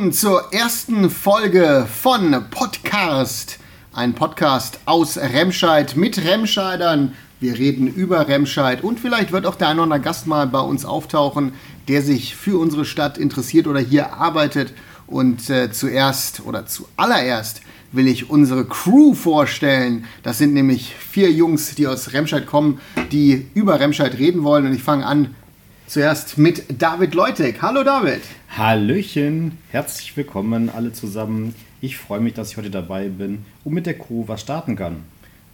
willkommen zur ersten Folge von Podcast. Ein Podcast aus Remscheid mit Remscheidern. Wir reden über Remscheid und vielleicht wird auch der eine oder andere Gast mal bei uns auftauchen, der sich für unsere Stadt interessiert oder hier arbeitet. Und äh, zuerst oder zuallererst will ich unsere Crew vorstellen. Das sind nämlich vier Jungs, die aus Remscheid kommen, die über Remscheid reden wollen. Und ich fange an zuerst mit David Leutek. Hallo David. Hallöchen, herzlich willkommen alle zusammen. Ich freue mich, dass ich heute dabei bin und mit der Crew was starten kann.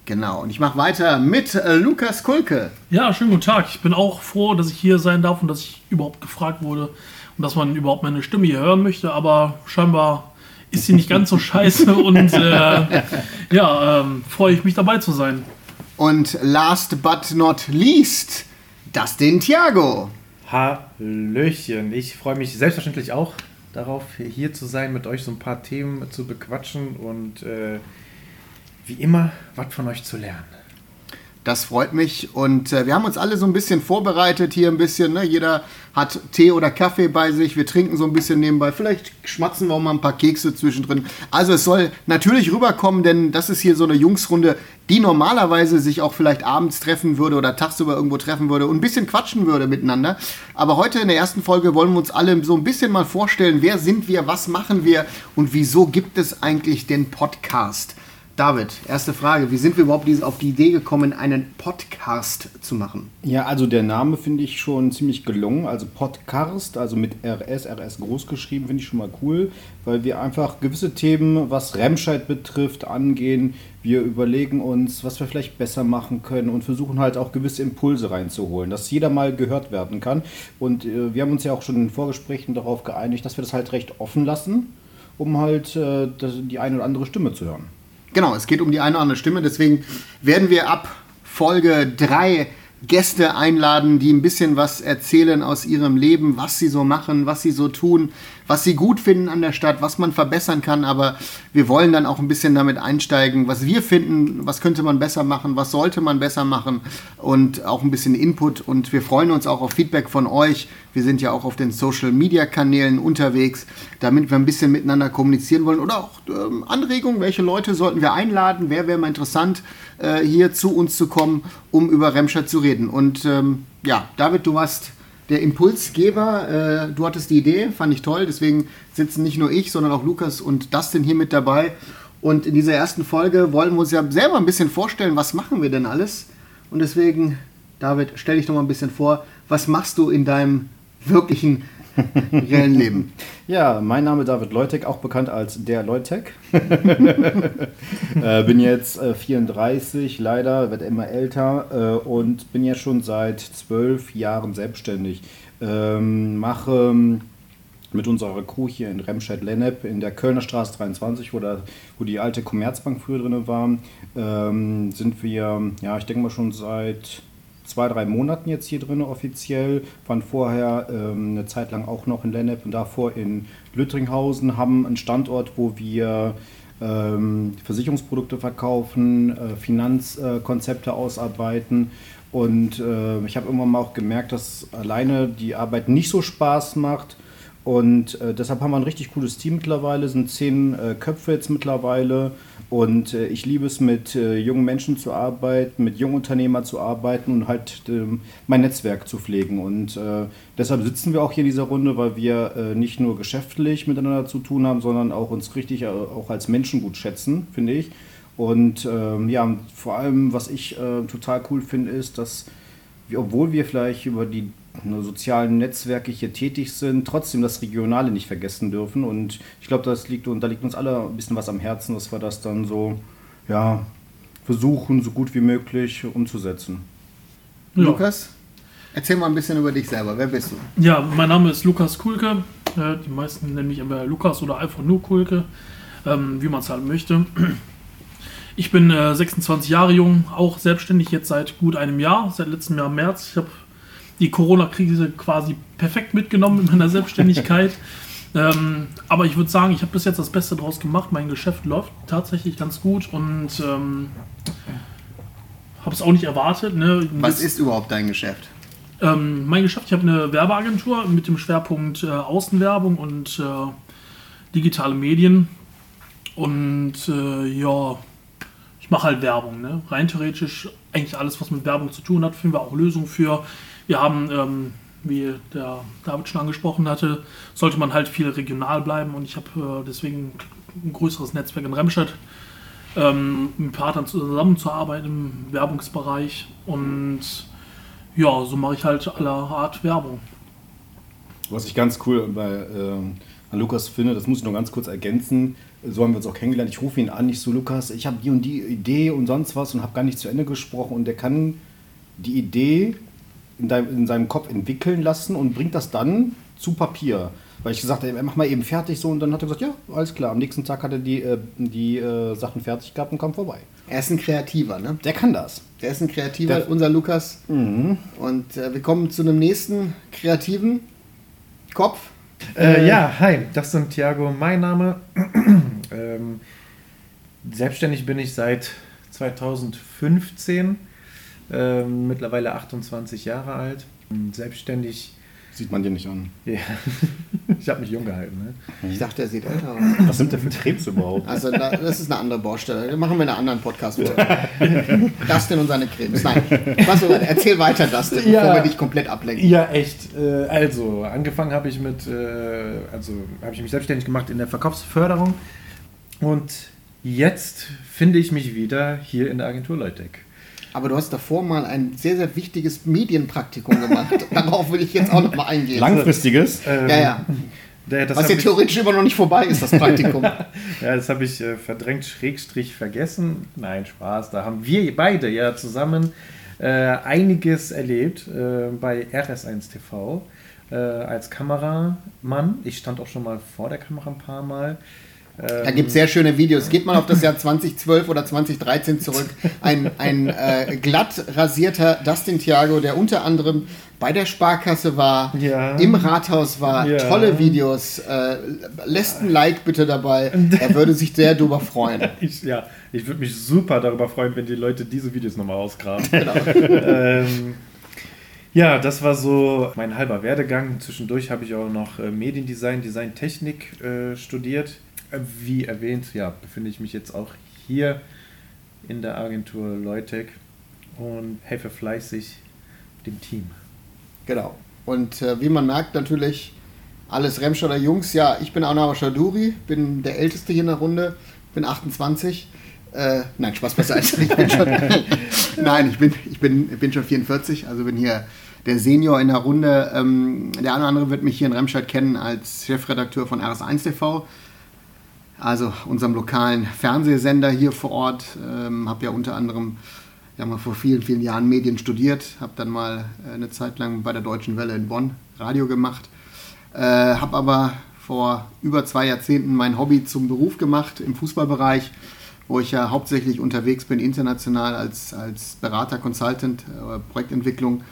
Genau, und ich mache weiter mit äh, Lukas Kulke. Ja, schönen guten Tag. Ich bin auch froh, dass ich hier sein darf und dass ich überhaupt gefragt wurde und dass man überhaupt meine Stimme hier hören möchte, aber scheinbar ist sie nicht ganz so scheiße und äh, ja, ähm, freue ich mich dabei zu sein. Und last but not least, Dustin Thiago. Hallöchen. Ich freue mich selbstverständlich auch darauf, hier zu sein, mit euch so ein paar Themen zu bequatschen und äh, wie immer was von euch zu lernen. Das freut mich und äh, wir haben uns alle so ein bisschen vorbereitet hier ein bisschen. Ne? Jeder hat Tee oder Kaffee bei sich. Wir trinken so ein bisschen nebenbei. Vielleicht schmatzen wir auch mal ein paar Kekse zwischendrin. Also es soll natürlich rüberkommen, denn das ist hier so eine Jungsrunde, die normalerweise sich auch vielleicht abends treffen würde oder tagsüber irgendwo treffen würde und ein bisschen quatschen würde miteinander. Aber heute in der ersten Folge wollen wir uns alle so ein bisschen mal vorstellen, wer sind wir, was machen wir und wieso gibt es eigentlich den Podcast? David, erste Frage. Wie sind wir überhaupt auf die Idee gekommen, einen Podcast zu machen? Ja, also der Name finde ich schon ziemlich gelungen. Also Podcast, also mit RS, RS groß geschrieben, finde ich schon mal cool, weil wir einfach gewisse Themen, was Remscheid betrifft, angehen. Wir überlegen uns, was wir vielleicht besser machen können und versuchen halt auch gewisse Impulse reinzuholen, dass jeder mal gehört werden kann. Und äh, wir haben uns ja auch schon in Vorgesprächen darauf geeinigt, dass wir das halt recht offen lassen, um halt äh, die eine oder andere Stimme zu hören. Genau, es geht um die eine oder andere Stimme. Deswegen werden wir ab Folge 3 Gäste einladen, die ein bisschen was erzählen aus ihrem Leben, was sie so machen, was sie so tun, was sie gut finden an der Stadt, was man verbessern kann. Aber wir wollen dann auch ein bisschen damit einsteigen, was wir finden, was könnte man besser machen, was sollte man besser machen und auch ein bisschen Input. Und wir freuen uns auch auf Feedback von euch. Wir sind ja auch auf den Social-Media-Kanälen unterwegs, damit wir ein bisschen miteinander kommunizieren wollen. Oder auch ähm, Anregungen, welche Leute sollten wir einladen, wer wäre mal interessant, äh, hier zu uns zu kommen, um über Remscheid zu reden. Und ähm, ja, David, du warst der Impulsgeber. Äh, du hattest die Idee, fand ich toll. Deswegen sitzen nicht nur ich, sondern auch Lukas und Dustin hier mit dabei. Und in dieser ersten Folge wollen wir uns ja selber ein bisschen vorstellen, was machen wir denn alles. Und deswegen, David, stell dich doch mal ein bisschen vor, was machst du in deinem wirklichen reellen Leben? Ja, mein Name ist David Leutek, auch bekannt als der Leutek. äh, bin jetzt äh, 34, leider, werde immer älter äh, und bin ja schon seit zwölf Jahren selbstständig. Ähm, mache ähm, mit unserer Crew hier in Remscheid-Lennep in der Kölner Straße 23, wo, da, wo die alte Commerzbank früher drin war, ähm, sind wir, ja, ich denke mal schon seit zwei, drei Monaten jetzt hier drin offiziell, waren vorher ähm, eine Zeit lang auch noch in Lennep und davor in Lüttringhausen, haben einen Standort, wo wir ähm, Versicherungsprodukte verkaufen, äh, Finanzkonzepte äh, ausarbeiten. Und äh, ich habe irgendwann mal auch gemerkt, dass alleine die Arbeit nicht so Spaß macht. Und äh, deshalb haben wir ein richtig cooles Team mittlerweile, sind zehn äh, Köpfe jetzt mittlerweile und äh, ich liebe es, mit äh, jungen Menschen zu arbeiten, mit jungen Unternehmern zu arbeiten und halt ähm, mein Netzwerk zu pflegen. Und äh, deshalb sitzen wir auch hier in dieser Runde, weil wir äh, nicht nur geschäftlich miteinander zu tun haben, sondern auch uns richtig äh, auch als Menschen gut schätzen, finde ich. Und ähm, ja, vor allem, was ich äh, total cool finde, ist, dass wir, obwohl wir vielleicht über die sozialen Netzwerke hier tätig sind, trotzdem das Regionale nicht vergessen dürfen. Und ich glaube, das liegt und da liegt uns alle ein bisschen was am Herzen, dass wir das dann so ja, versuchen, so gut wie möglich umzusetzen. Ja. Lukas, erzähl mal ein bisschen über dich selber. Wer bist du? Ja, mein Name ist Lukas Kulke. Die meisten nennen mich aber Lukas oder einfach nur Kulke, ähm, wie man es halt möchte. Ich bin 26 Jahre jung, auch selbstständig jetzt seit gut einem Jahr, seit letztem Jahr März. Ich habe die Corona-Krise quasi perfekt mitgenommen in meiner Selbstständigkeit. ähm, aber ich würde sagen, ich habe bis jetzt das Beste draus gemacht. Mein Geschäft läuft tatsächlich ganz gut und ähm, habe es auch nicht erwartet. Ne? Was ist überhaupt dein Geschäft? Ähm, mein Geschäft, ich habe eine Werbeagentur mit dem Schwerpunkt äh, Außenwerbung und äh, digitale Medien und äh, ja, ich mache halt Werbung. Ne? Rein theoretisch eigentlich alles, was mit Werbung zu tun hat, finden wir auch Lösungen für. Wir haben, ähm, wie der David schon angesprochen hatte, sollte man halt viel regional bleiben und ich habe äh, deswegen ein größeres Netzwerk in Remscheid, ähm, mit Partnern zusammenzuarbeiten im Werbungsbereich und ja, so mache ich halt aller Art Werbung. Was ich ganz cool bei äh, an Lukas finde, das muss ich noch ganz kurz ergänzen, so haben wir uns auch kennengelernt. Ich rufe ihn an, ich so, Lukas, ich habe die und die Idee und sonst was und habe gar nicht zu Ende gesprochen und der kann die Idee in, dein, in seinem Kopf entwickeln lassen und bringt das dann zu Papier. Weil ich gesagt habe, mach mal eben fertig so und dann hat er gesagt, ja, alles klar. Am nächsten Tag hat er die, äh, die äh, Sachen fertig gehabt und kam vorbei. Er ist ein Kreativer, ne? Der kann das. Der ist ein Kreativer, Der- unser Lukas. Mhm. Und äh, wir kommen zu einem nächsten Kreativen. Kopf. Äh, ja, hi, das ist Thiago, mein Name. ähm, selbstständig bin ich seit 2015, ähm, mittlerweile 28 Jahre alt. Selbstständig, Sieht man dir nicht an. ja, ich habe mich jung gehalten. Ne? Ich dachte, er sieht älter aus. Was sind denn für Krebs überhaupt? Also da, das ist eine andere Baustelle. Da machen wir in einer anderen podcast Dustin und seine Cremes. Nein. Was, erzähl weiter, Dustin, Ja. bevor wir dich komplett ablenken. Ja, echt. Äh, also, angefangen habe ich mit, äh, also habe ich mich selbstständig gemacht in der Verkaufsförderung und jetzt finde ich mich wieder hier in der Agentur Leutec. Aber du hast davor mal ein sehr, sehr wichtiges Medienpraktikum gemacht. Darauf will ich jetzt auch noch mal eingehen. Langfristiges? Ähm, Ja, ja. Der, das Was ja ich- theoretisch immer noch nicht vorbei ist, das Praktikum. Ja, das habe ich äh, verdrängt, Schrägstrich vergessen. Nein, Spaß. Da haben wir beide ja zusammen äh, einiges erlebt äh, bei RS1 TV äh, als Kameramann. Ich stand auch schon mal vor der Kamera ein paar Mal. Da gibt es sehr schöne Videos. Geht mal auf das Jahr 2012 oder 2013 zurück. Ein, ein äh, glatt rasierter Dustin Thiago, der unter anderem bei der Sparkasse war, Ja. im Rathaus war, Ja. tolle Videos. Äh, lässt ein Like bitte dabei. Er würde sich sehr darüber freuen. Ich, ja, ich würde mich super darüber freuen, wenn die Leute diese Videos nochmal ausgraben. Genau. ähm, ja, das war so mein halber Werdegang. Zwischendurch habe ich auch noch äh, Mediendesign, Designtechnik äh, studiert. Wie erwähnt, ja, befinde ich mich jetzt auch hier in der Agentur Leutec und helfe fleißig dem Team. Genau. Und äh, wie man merkt, natürlich alles Remscheider Jungs. Ja, ich bin Anna Shaduri, bin der Älteste hier in der Runde, bin 28. Äh, nein, Spaß beiseite. Ich bin schon, nein, ich bin, ich, bin, ich bin schon 44, also bin hier der Senior in der Runde. Ähm, der eine oder andere wird mich hier in Remscheid kennen als Chefredakteur von RS1 TV, also unserem lokalen Fernsehsender hier vor Ort. Ähm, habe ja unter anderem ja mal vor vielen, vielen Jahren Medien studiert, habe dann mal äh, eine Zeit lang bei der Deutschen Welle in Bonn Radio gemacht, äh, habe aber vor über zwei Jahrzehnten mein Hobby zum Beruf gemacht im Fußballbereich, wo ich ja hauptsächlich unterwegs bin, international als, als Berater, Consultant, äh, Projektentwicklung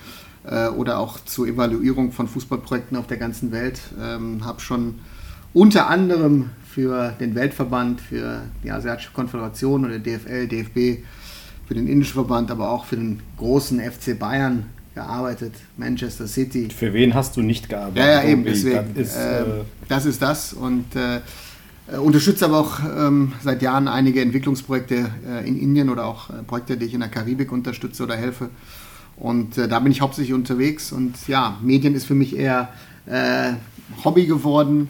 äh, oder auch zur Evaluierung von Fußballprojekten auf der ganzen Welt. Ähm, habe schon unter anderem für den Weltverband, für die Asiatische Konföderation oder DFL, DFB, für den indischen Verband, aber auch für den großen FC Bayern gearbeitet, Manchester City. Für wen hast du nicht gearbeitet? Ja, ja, eben, deswegen. Das ist, äh, äh, das ist das und äh, äh, unterstütze aber auch ähm, seit Jahren einige Entwicklungsprojekte äh, in Indien oder auch äh, Projekte, die ich in der Karibik unterstütze oder helfe. Und äh, da bin ich hauptsächlich unterwegs und ja, Medien ist für mich eher äh, Hobby geworden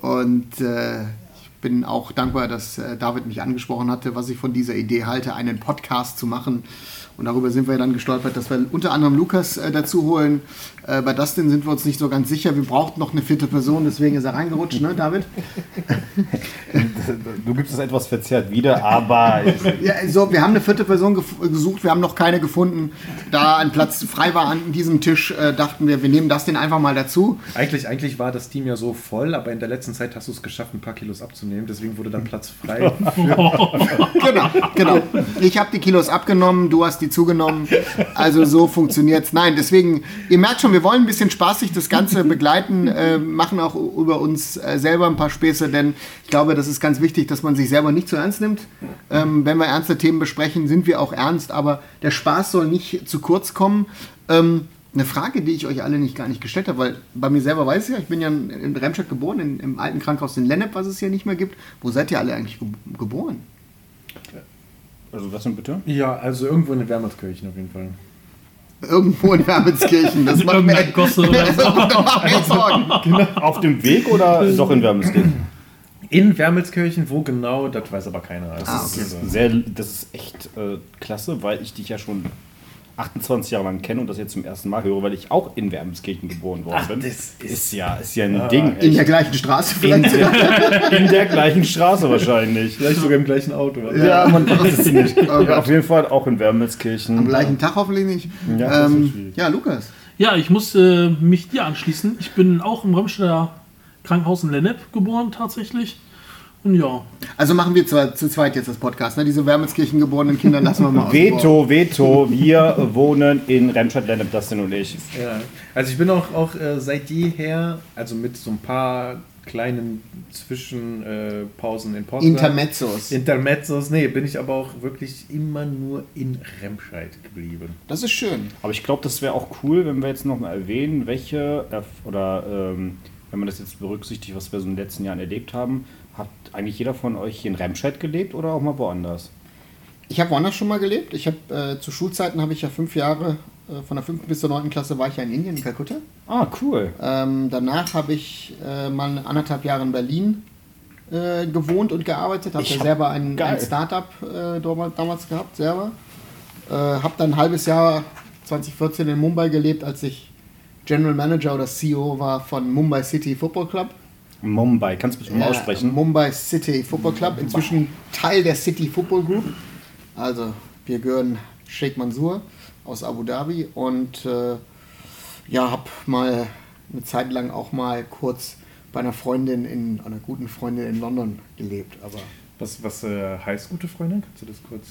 und äh, ich bin auch dankbar, dass äh, David mich angesprochen hatte, was ich von dieser Idee halte, einen Podcast zu machen. Und darüber sind wir dann gestolpert, dass wir unter anderem Lukas äh, dazu holen. Äh, bei Dustin sind wir uns nicht so ganz sicher. Wir brauchten noch eine vierte Person, deswegen ist er reingerutscht, ne, David? du gibst es etwas verzerrt wieder, aber Ja, so, wir haben eine vierte Person gesucht, wir haben noch keine gefunden. Da ein Platz frei war an diesem Tisch, äh, dachten wir, wir nehmen Dustin einfach mal dazu. Eigentlich, eigentlich war das Team ja so voll, aber in der letzten Zeit hast du es geschafft, ein paar Kilos abzunehmen. Deswegen wurde dann Platz frei. Genau, genau. Ich habe die Kilos abgenommen, du hast die zugenommen. Also so funktioniert's. Nein, deswegen, ihr merkt schon, wir wollen ein bisschen spaßig das Ganze begleiten, äh, machen auch über uns äh, selber ein paar Späße, denn ich glaube, das ist ganz wichtig, dass man sich selber nicht zu ernst nimmt. Ähm, wenn wir ernste Themen besprechen, sind wir auch ernst, aber der Spaß soll nicht zu kurz kommen. Ähm, Eine Frage, die ich euch alle nicht gar nicht gestellt habe, weil bei mir selber weiß ich ja, ich bin ja in Remscheid geboren, in, im alten Krankenhaus in Lennep, was es hier nicht mehr gibt. Wo seid ihr alle eigentlich ge geboren? Also was denn bitte? Ja, also irgendwo in den Wermelskirchen auf jeden Fall. Irgendwo in Wermelskirchen. Das macht mir, Gosse oder so. mir Sorgen. Auf dem Weg oder doch in Wermelskirchen? In Wermelskirchen, wo genau, das weiß aber keiner. Das Ah, ist, okay. also- Sehr, das ist echt äh, klasse, weil ich dich ja schon 28 Jahre lang kenne und das jetzt zum ersten Mal höre, weil ich auch in Wermelskirchen geboren worden Ach, bin. das ist- ja, ist ja ein Ding. In der gleichen Straße in, vielleicht. der, in der gleichen Straße wahrscheinlich. Vielleicht sogar im gleichen Auto. Ja, man weiß es nicht. Oh Gott. Auf jeden Fall auch in Wermelskirchen. Am gleichen Tag hoffentlich nicht. Ja, ist ähm, ja Lukas. Ja, ich muss äh, mich dir anschließen. Ich bin auch im Remstedter Krankenhaus in Lennep geboren tatsächlich. Ja, Also machen wir zwar zu zweit jetzt das Podcast. Ne? Diese Wermelskirchen geborenen Kinder lassen wir mal vor. Veto, Veto, wir wohnen in Remscheid-Lennep, Dustin und ich. Ja, also ich bin auch, auch äh, seit jeher, also mit so ein paar kleinen Zwischenpausen äh, Pausen in Portugal. Intermezzos. Intermezzos, nee, bin ich aber auch wirklich immer nur in Remscheid geblieben. Das ist schön. Aber ich glaube, das wäre auch cool, wenn wir jetzt noch mal erwähnen, welche, Erf- oder ähm, wenn man das jetzt berücksichtigt, was wir so in den letzten Jahren erlebt haben, hat eigentlich jeder von euch hier in Remscheid gelebt oder auch mal woanders? Ich habe woanders schon mal gelebt. Ich habe äh, zu Schulzeiten habe ich ja fünf Jahre, äh, von der fünften bis zur neunten Klasse war ich ja in Indien, in Kalkutta. Ah, cool. Ähm, danach habe ich äh, mal anderthalb Jahre in Berlin äh, gewohnt und gearbeitet. Habe Ich ja hab- selber ein, ein Startup äh, damals, damals gehabt, selber. Äh, habe dann ein halbes Jahr 2014 in Mumbai gelebt, als ich General Manager oder CEO war von Mumbai City Football Club. Mumbai, kannst du bitte mal Ja, aussprechen? Mumbai City Football Club, inzwischen Teil der City Football Group. Also wir gehören Sheikh Mansour aus Abu Dhabi und äh, ja, habe mal eine Zeit lang auch mal kurz bei einer Freundin in einer guten Freundin in London gelebt. Aber Was, was äh, heißt gute Freundin? Kannst du das kurz?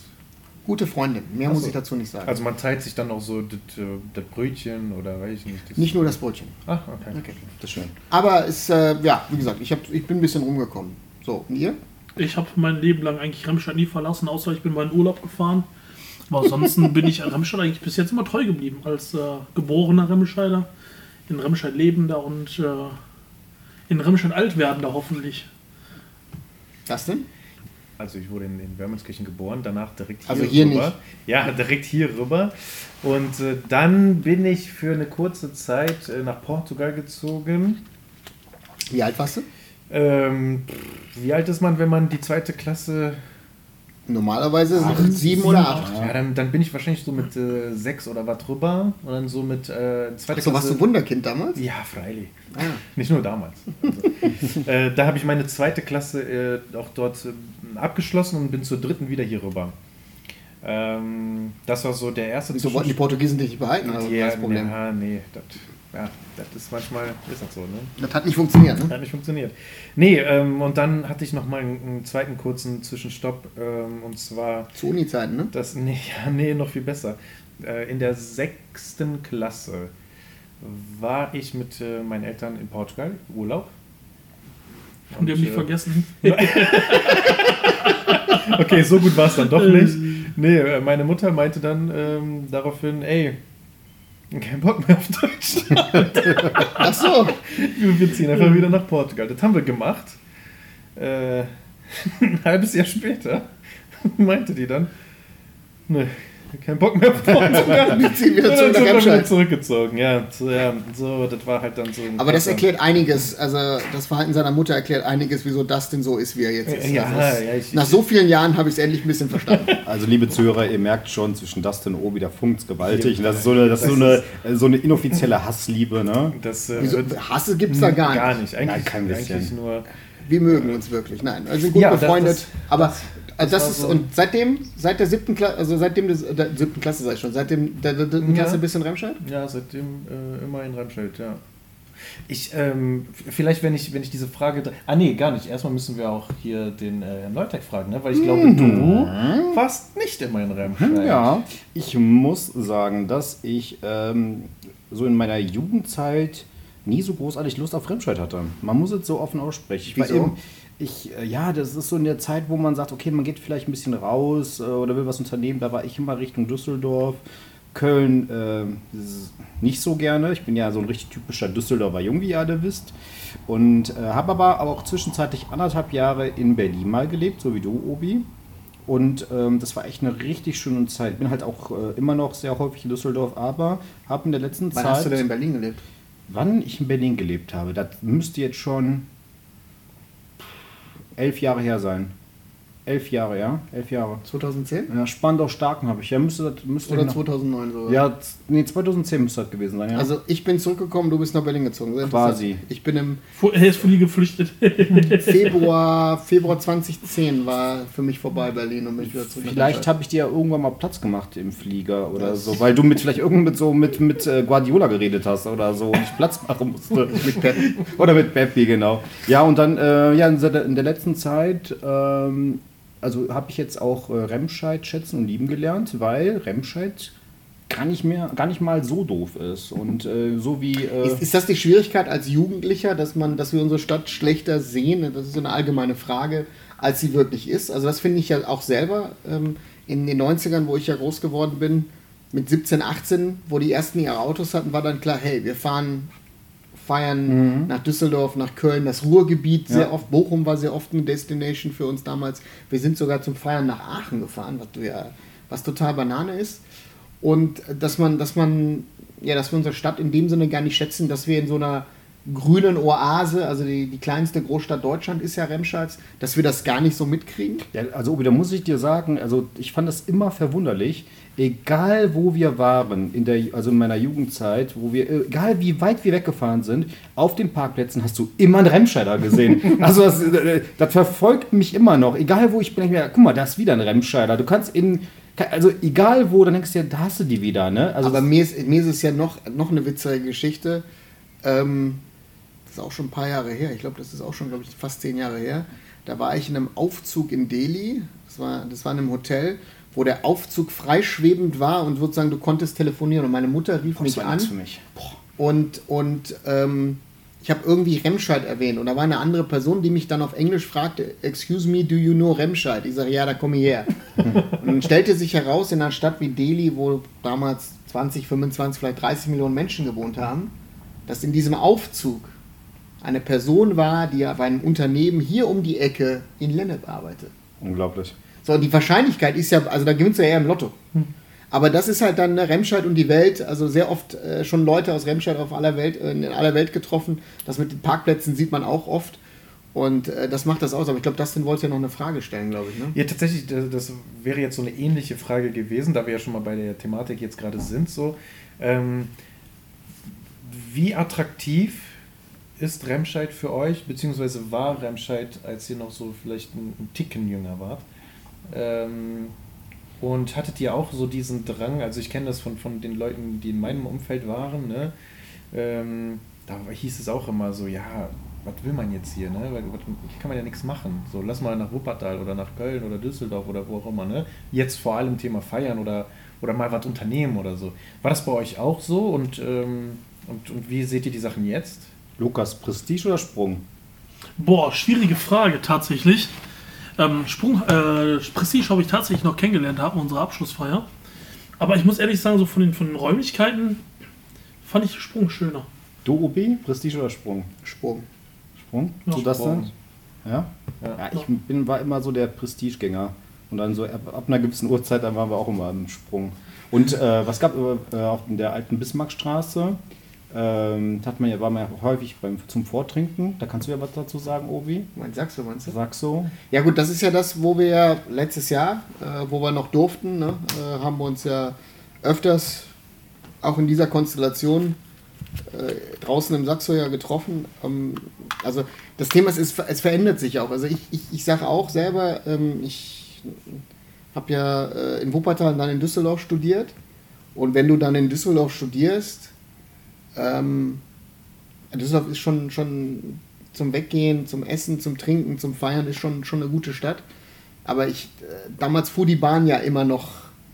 Gute Freundin, mehr Ach muss so. ich dazu nicht sagen. Also man teilt sich dann auch so das, äh, das Brötchen oder weiß ich nicht. Das nicht nur das Brötchen. Ach, okay. Okay. Das ist schön. Aber es, äh, ja, wie gesagt, ich, hab, ich bin ein bisschen rumgekommen. So, und ihr? ich habe mein Leben lang eigentlich Remscheid nie verlassen, außer ich bin mal in Urlaub gefahren. Aber ansonsten bin ich Remscheid eigentlich bis jetzt immer treu geblieben, als äh, geborener Remscheider, in Remscheid lebender und äh, in Remscheid alt werdender hoffentlich. Das denn? Also ich wurde in, in Wermelskirchen geboren, danach direkt hier Also hier rüber. nicht? Ja, direkt hier rüber. Und äh, dann bin ich für eine kurze Zeit äh, nach Portugal gezogen. Wie alt warst du? Ähm, wie alt ist man, wenn man die zweite Klasse... Normalerweise sieben oder acht. Ja, dann, dann bin ich wahrscheinlich so mit äh, sechs oder was drüber. Und dann so mit äh, zweite So warst du Wunderkind damals? Ja, freilich. Ah. Nicht nur damals. Also, äh, da habe ich meine zweite Klasse äh, auch dort äh, abgeschlossen und bin zur dritten wieder hier rüber. Ähm, das war so der erste Wieso wollten die Portugiesen dich nicht behalten? Also ja, das Problem. Ja, nee, das, ja, das ist manchmal ist das so, ne? Das hat nicht funktioniert, ne? Hat nicht funktioniert. Nee, ähm, und dann hatte ich noch mal einen, einen zweiten kurzen Zwischenstopp ähm, und zwar Zu Uni-Zeiten, ne? das, nee, ja, nee, noch viel besser. Äh, in der sechsten Klasse war ich mit äh, meinen Eltern in Portugal, Urlaub. Und die haben mich äh, vergessen. Okay, so gut war es dann doch nicht. Nee, äh, meine Mutter meinte dann ähm, daraufhin, ey, kein Bock mehr auf Deutschland. Ach so. wir ziehen einfach wieder nach Portugal. Das haben wir gemacht. Äh, ein halbes Jahr später meinte die dann, ne, kein Bock mehr auf Portugal. Wir ziehen wieder zurück nach Remscheid. zurückgezogen. Ja, so, ja, so, das war halt dann so. ein Aber das erklärt einiges. Also das Verhalten seiner Mutter erklärt einiges, wieso Dustin so ist, wie er jetzt ist. Ja, also es, ja, ich- nach so vielen Jahren habe ich es endlich ein bisschen verstanden. Also, liebe Zuhörer, ihr merkt schon, zwischen Dustin und Obi, da funkt's gewaltig. Und das ist so eine, das ist so eine, so eine inoffizielle Hassliebe, ne? Das äh, Wieso, Hasse gibt es da gar nicht. gar nicht. Eigentlich, Nein, kein bisschen. eigentlich nur. Wir mögen uns wirklich. Nein, also sind gut Ja, das- befreundet. das- aber das, das war ist so- und seitdem, seit der siebten Klasse, also seitdem des, der siebten Klasse sei ich schon, seitdem der, der dritten Ja. Klasse bist du in Remscheid? Ja, seitdem äh, immer in Remscheid, ja. Ich, ähm, vielleicht, wenn ich, wenn ich diese Frage. Ah, nee, gar nicht. Erstmal müssen wir auch hier den äh, Herrn Leutek fragen, ne? weil ich glaube, du warst nicht immer in Remscheid. Ja, ich muss sagen, dass ich ähm, so in meiner Jugendzeit nie so großartig Lust auf Remscheid hatte. Man muss es so offen aussprechen. Wieso? eben- ich, äh, ja, das ist so in der Zeit, wo man sagt, okay, man geht vielleicht ein bisschen raus äh, oder will was unternehmen. Da war ich immer Richtung Düsseldorf Köln äh, nicht so gerne. Ich bin ja so ein richtig typischer Düsseldorfer Jung, wie ihr alle wisst. Und äh, habe aber auch zwischenzeitlich anderthalb Jahre in Berlin mal gelebt, so wie du, Obi. Und ähm, das war echt eine richtig schöne Zeit. Bin halt auch äh, immer noch sehr häufig in Düsseldorf, aber habe in der letzten Wann Zeit. hast du denn in Berlin gelebt? Wann ich in Berlin gelebt habe, das müsste jetzt schon elf Jahre her sein. Elf Jahre, ja? Elf Jahre. 2010? Ja, Spandau Starken habe ich. Ja, müsste das. Müsste Oder noch- 2009 so? Ja, nee, 2010 müsste das gewesen sein, ja. Also ich bin zurückgekommen, du bist nach Berlin gezogen. Sehr Quasi. Ich bin im Er ist von dir geflüchtet. Februar, Februar 2010 war für mich vorbei Berlin und mich wieder zurück. Vielleicht habe ich dir ja irgendwann mal Platz gemacht im Flieger oder so, weil du mit vielleicht irgend mit so mit, mit äh, Guardiola geredet hast oder so und ich Platz machen musste. mit Pep. Oder mit Peppi, genau. Ja, und dann, äh, ja, in der, in der letzten Zeit, ähm, also habe ich jetzt auch äh, Remscheid schätzen und lieben gelernt, weil Remscheid gar nicht mehr, gar nicht mal so doof ist. Und äh, so wie. Äh, Ist, ist das die Schwierigkeit als Jugendlicher, dass man, dass wir unsere Stadt schlechter sehen? Das ist so eine allgemeine Frage, als sie wirklich ist. Also das finde ich ja auch selber ähm, in den 90ern, wo ich ja groß geworden bin, mit 17, 18, wo die ersten ihre Autos hatten, war dann klar, hey, wir fahren feiern nach Düsseldorf, nach Köln, das Ruhrgebiet sehr Ja. oft, Bochum war sehr oft eine Destination für uns damals. Wir sind sogar zum Feiern nach Aachen gefahren, was, ja, was total Banane ist. Und dass man, dass man, ja, dass wir unsere Stadt in dem Sinne gar nicht schätzen, dass wir in so einer grünen Oase, also die, die kleinste Großstadt Deutschland ist ja Remscheid, dass wir das gar nicht so mitkriegen. Ja, also Obi, da muss ich dir sagen, also ich fand das immer verwunderlich, egal wo wir waren, in der, also in meiner Jugendzeit, wo wir, egal wie weit wir weggefahren sind, auf den Parkplätzen hast du immer einen Remscheider gesehen. also das, äh, das verfolgt mich immer noch, egal wo ich bin, ich mir, guck mal, da ist wieder ein Remscheider. Du kannst in, also egal wo, dann denkst du dir, da hast du die wieder, ne? Also Aber mir ist, mir ist es ja noch, noch eine witzige Geschichte. Ähm, ist auch schon ein paar Jahre her. Ich glaube, das ist auch schon, glaube ich, fast zehn Jahre her. Da war ich in einem Aufzug in Delhi. Das war, das war in einem Hotel, wo der Aufzug freischwebend war und sozusagen du konntest telefonieren. Und meine Mutter rief das mich an. für mich. Und, und ähm, ich habe irgendwie Remscheid erwähnt. Und da war eine andere Person, die mich dann auf Englisch fragte, Excuse me, do you know Remscheid? Ich sage, ja, da komme ich her. und dann stellte sich heraus, in einer Stadt wie Delhi, wo damals 20, 25, vielleicht 30 Millionen Menschen gewohnt haben, dass in diesem Aufzug eine Person war, die bei einem Unternehmen hier um die Ecke in Lennep arbeitet. Unglaublich. So, und die Wahrscheinlichkeit ist ja, also da gewinnst du ja eher im Lotto. Aber das ist halt dann ne, Remscheid und die Welt, also sehr oft äh, schon Leute aus Remscheid auf aller Welt, äh, in aller Welt getroffen. Das mit den Parkplätzen sieht man auch oft. Und äh, das macht das aus. Aber ich glaube, Dustin wollte ja noch eine Frage stellen, glaube ich. Ne? Ja, tatsächlich, das das wäre jetzt so eine ähnliche Frage gewesen, da wir ja schon mal bei der Thematik jetzt gerade sind. So, ähm, wie attraktiv ist Remscheid für euch, beziehungsweise war Remscheid, als ihr noch so vielleicht ein, Ticken jünger wart? Ähm, und hattet ihr auch so diesen Drang, also ich kenne das von, von den Leuten, die in meinem Umfeld waren, ne? ähm, da hieß es auch immer so, ja, was will man jetzt hier, ne? Hier kann man ja nichts machen. So, lass mal nach Wuppertal oder nach Köln oder Düsseldorf oder wo auch immer, ne? Jetzt vor allem Thema feiern oder, oder mal was unternehmen oder so. War das bei euch auch so und, ähm, und, und wie seht ihr die Sachen jetzt? Lukas, Prestige oder Sprung? Boah, schwierige Frage tatsächlich. Ähm, Sprung, äh, Prestige habe ich tatsächlich noch kennengelernt, wir unsere Abschlussfeier. Aber ich muss ehrlich sagen, so von den, von den Räumlichkeiten fand ich Sprung schöner. Du, Obi, Prestige oder Sprung? Sprung. Sprung? Ja, du das Sprung. dann? Ja? Ja. Ja, ich bin, war immer so der Prestigegänger. Und dann so ab, ab einer gewissen Uhrzeit, dann waren wir auch immer im Sprung. Und äh, was gab äh, in der alten Bismarckstraße? Ähm, hat man ja, war man ja häufig beim, zum Vortrinken. Da kannst du ja was dazu sagen, Obi. Mein du, meinst du? Sag so. Ja gut, das ist ja das, wo wir ja letztes Jahr, äh, wo wir noch durften, ne, äh, haben wir uns ja öfters auch in dieser Konstellation äh, draußen im Saxo ja getroffen. Ähm, also das Thema ist, es, es verändert sich auch. Also ich, ich, ich sage auch selber, ähm, ich habe ja äh, in Wuppertal und dann in Düsseldorf studiert. Und wenn du dann in Düsseldorf studierst, ähm, Düsseldorf ist schon, schon zum Weggehen, zum Essen, zum Trinken, zum Feiern ist schon, schon eine gute Stadt. Aber ich, äh, damals fuhr die Bahn ja immer noch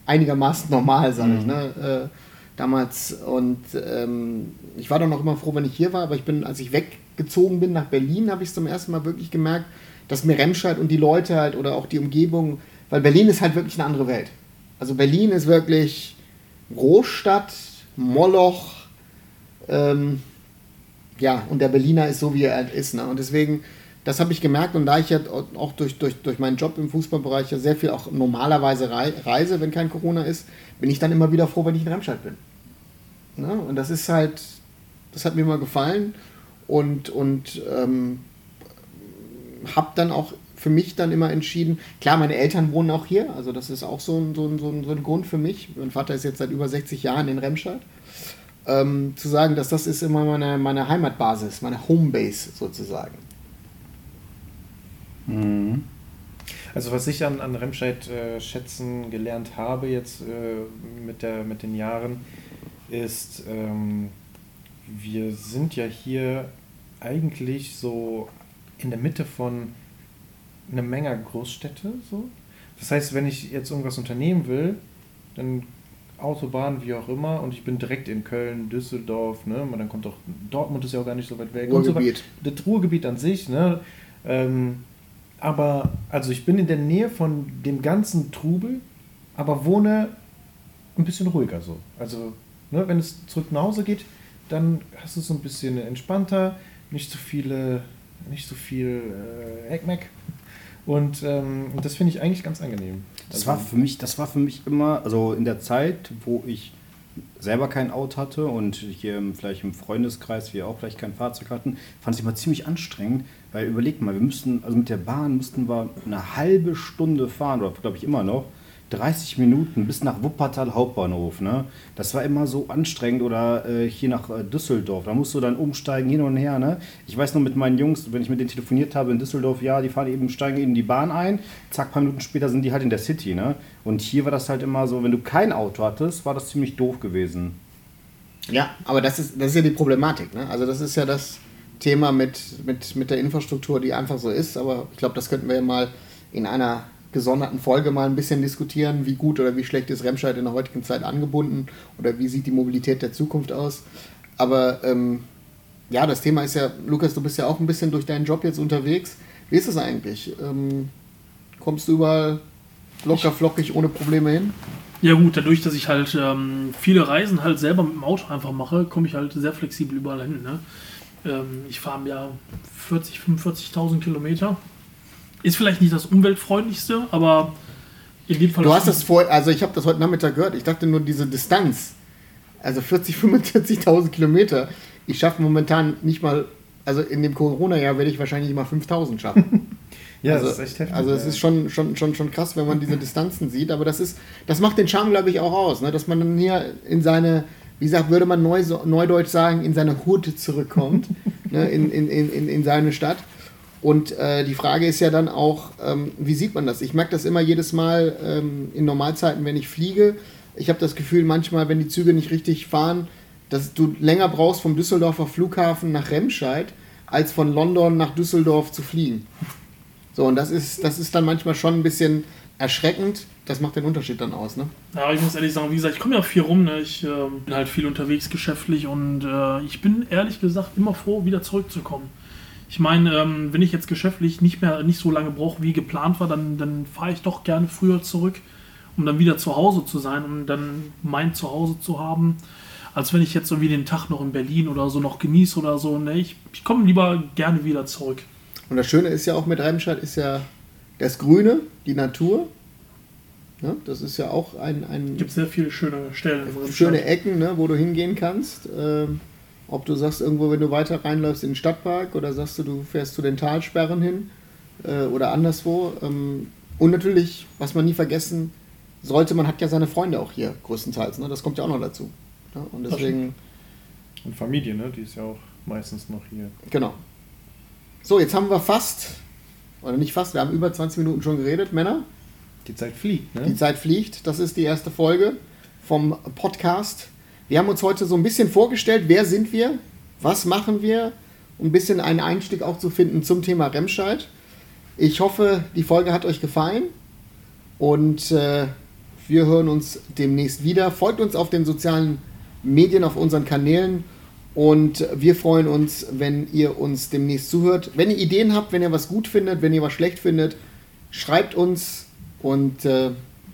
einigermaßen normal, sage ich. Ne? Äh, damals und ähm, ich war dann auch immer froh, wenn ich hier war, aber ich bin, als ich weggezogen bin nach Berlin, habe ich zum ersten Mal wirklich gemerkt, dass mir Remscheid und die Leute halt oder auch die Umgebung, weil Berlin ist halt wirklich eine andere Welt. Also Berlin ist wirklich Großstadt, Moloch, ähm, ja, und der Berliner ist so, wie er halt ist. Ne? Und deswegen, das habe ich gemerkt und da ich ja auch durch, durch, durch meinen Job im Fußballbereich ja sehr viel auch normalerweise reise, wenn kein Corona ist, bin ich dann immer wieder froh, wenn ich in Remscheid bin. Ne? Und das ist halt, das hat mir immer gefallen und, und ähm, habe dann auch für mich dann immer entschieden, klar, meine Eltern wohnen auch hier, also das ist auch so ein, so ein, so ein, so ein Grund für mich. Mein Vater ist jetzt seit über 60 Jahren in Remscheid. Ähm, zu sagen, dass das ist immer meine, meine Heimatbasis, meine Homebase sozusagen. Mhm. Also was ich an, an Remscheid äh, schätzen gelernt habe jetzt äh, mit, der, mit den Jahren, ist, ähm, wir sind ja hier eigentlich so in der Mitte von einer Menge Großstädte. So. Das heißt, wenn ich jetzt irgendwas unternehmen will, dann Autobahn, wie auch immer, und ich bin direkt in Köln, Düsseldorf, ne? dann kommt auch Dortmund ist ja auch gar nicht so weit weg. Ruhrgebiet. So das Ruhrgebiet an sich, ne? Ähm, aber also ich bin in der Nähe von dem ganzen Trubel, aber wohne ein bisschen ruhiger so. Also, ne, wenn es zurück nach Hause geht, dann hast du es so ein bisschen entspannter, nicht so viele, nicht so viel äh, Eckmeck. Und ähm, das finde ich eigentlich ganz angenehm. Das war für mich, das war für mich immer, also in der Zeit, wo ich selber kein Auto hatte und hier vielleicht im Freundeskreis wir auch vielleicht kein Fahrzeug hatten, fand ich immer ziemlich anstrengend, weil überlegt mal, wir müssten, also mit der Bahn müssten wir eine halbe Stunde fahren, oder glaube ich immer noch, 30 Minuten bis nach Wuppertal Hauptbahnhof. Ne? Das war immer so anstrengend. Oder äh, hier nach äh, Düsseldorf. Da musst du dann umsteigen, hin und her. Ne? Ich weiß noch mit meinen Jungs, wenn ich mit denen telefoniert habe in Düsseldorf, ja, die fahren eben, steigen eben die Bahn ein. Zack, paar Minuten später sind die halt in der City. Ne? Und hier war das halt immer so, wenn du kein Auto hattest, war das ziemlich doof gewesen. Ja, aber das ist, das ist ja die Problematik. Ne? Also das ist ja das Thema mit, mit, mit der Infrastruktur, die einfach so ist. Aber ich glaube, das könnten wir ja mal in einer gesonderten Folge mal ein bisschen diskutieren, wie gut oder wie schlecht ist Remscheid in der heutigen Zeit angebunden oder wie sieht die Mobilität der Zukunft aus. Aber ähm, ja, das Thema ist ja, Lukas, du bist ja auch ein bisschen durch deinen Job jetzt unterwegs. Wie ist das eigentlich? Ähm, kommst du überall locker flockig ohne Probleme hin? Ja gut, dadurch, dass ich halt ähm, viele Reisen halt selber mit dem Auto einfach mache, komme ich halt sehr flexibel überall hin. Ne? Ähm, ich fahre im Jahr 40, 45.000 Kilometer ist vielleicht nicht das umweltfreundlichste, aber in dem Fall. Du hast das vor, also ich habe das heute Nachmittag gehört. Ich dachte nur diese Distanz, also 40, 45.000 Kilometer. Ich schaffe momentan nicht mal, also in dem Corona-Jahr werde ich wahrscheinlich mal 5.000 schaffen. ja, also, das ist echt heftig. Also es ja. ist schon, schon, schon, schon krass, wenn man diese Distanzen sieht. Aber das ist, das macht den Charme, glaube ich, auch aus, ne? dass man dann hier in seine wie gesagt, würde man neu, neudeutsch sagen, in seine Hut zurückkommt, ne, in, in, in, in seine Stadt. Und äh, die Frage ist ja dann auch, ähm, wie sieht man das? Ich merke das immer jedes Mal ähm, in Normalzeiten, wenn ich fliege. Ich habe das Gefühl, manchmal, wenn die Züge nicht richtig fahren, dass du länger brauchst vom Düsseldorfer Flughafen nach Remscheid, als von London nach Düsseldorf zu fliegen. So, und das ist, das ist dann manchmal schon ein bisschen erschreckend. Das macht den Unterschied dann aus, ne? Ja, ich muss ehrlich sagen, wie gesagt, ich komme ja viel rum, ne? Ich äh, bin halt viel unterwegs geschäftlich und äh, ich bin ehrlich gesagt immer froh, wieder zurückzukommen. Ich meine, ähm, wenn ich jetzt geschäftlich nicht mehr nicht so lange brauche, wie geplant war, dann, dann fahre ich doch gerne früher zurück, um dann wieder zu Hause zu sein und dann mein Zuhause zu haben, als wenn ich jetzt so wie den Tag noch in Berlin oder so noch genieße oder so. Ne, ich, ich komme lieber gerne wieder zurück. Und das Schöne ist ja auch mit Remscheid ist ja das Grüne, die Natur. Ja, das ist ja auch ein. ein gibt sehr viele schöne Stellen. Schöne Ecken, ne, wo du hingehen kannst. Ähm, ob du sagst, irgendwo, wenn du weiter reinläufst in den Stadtpark oder sagst du, du fährst zu den Talsperren hin äh, oder anderswo. Ähm, und natürlich, was man nie vergessen sollte, man hat ja seine Freunde auch hier größtenteils. Ne? Das kommt ja auch noch dazu. Ja? Und deswegen. Und Familie, ne? die ist ja auch meistens noch hier. Genau. So, jetzt haben wir fast, oder nicht fast, wir haben über 20 Minuten schon geredet, Männer. Die Zeit fliegt, ne? Die Zeit fliegt. Das ist die erste Folge vom Podcast wir haben uns heute so ein bisschen vorgestellt, wer sind wir, was machen wir, um ein bisschen einen Einstieg auch zu finden zum Thema Remscheid. Ich hoffe, die Folge hat euch gefallen und äh, wir hören uns demnächst wieder. Folgt uns auf den sozialen Medien, auf unseren Kanälen und wir freuen uns, wenn ihr uns demnächst zuhört. Wenn ihr Ideen habt, wenn ihr was gut findet, wenn ihr was schlecht findet, schreibt uns und äh,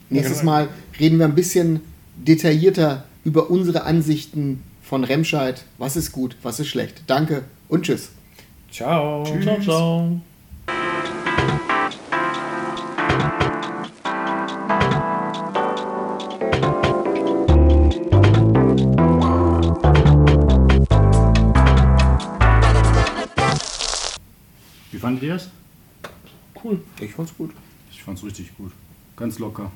nächstes Mal reden wir ein bisschen detaillierter über unsere Ansichten von Remscheid. Was ist gut, was ist schlecht. Danke und tschüss. Ciao. Ciao, ciao. Wie fandet ihr es? Cool. Ich fand's gut. Ich fand's richtig gut. Ganz locker.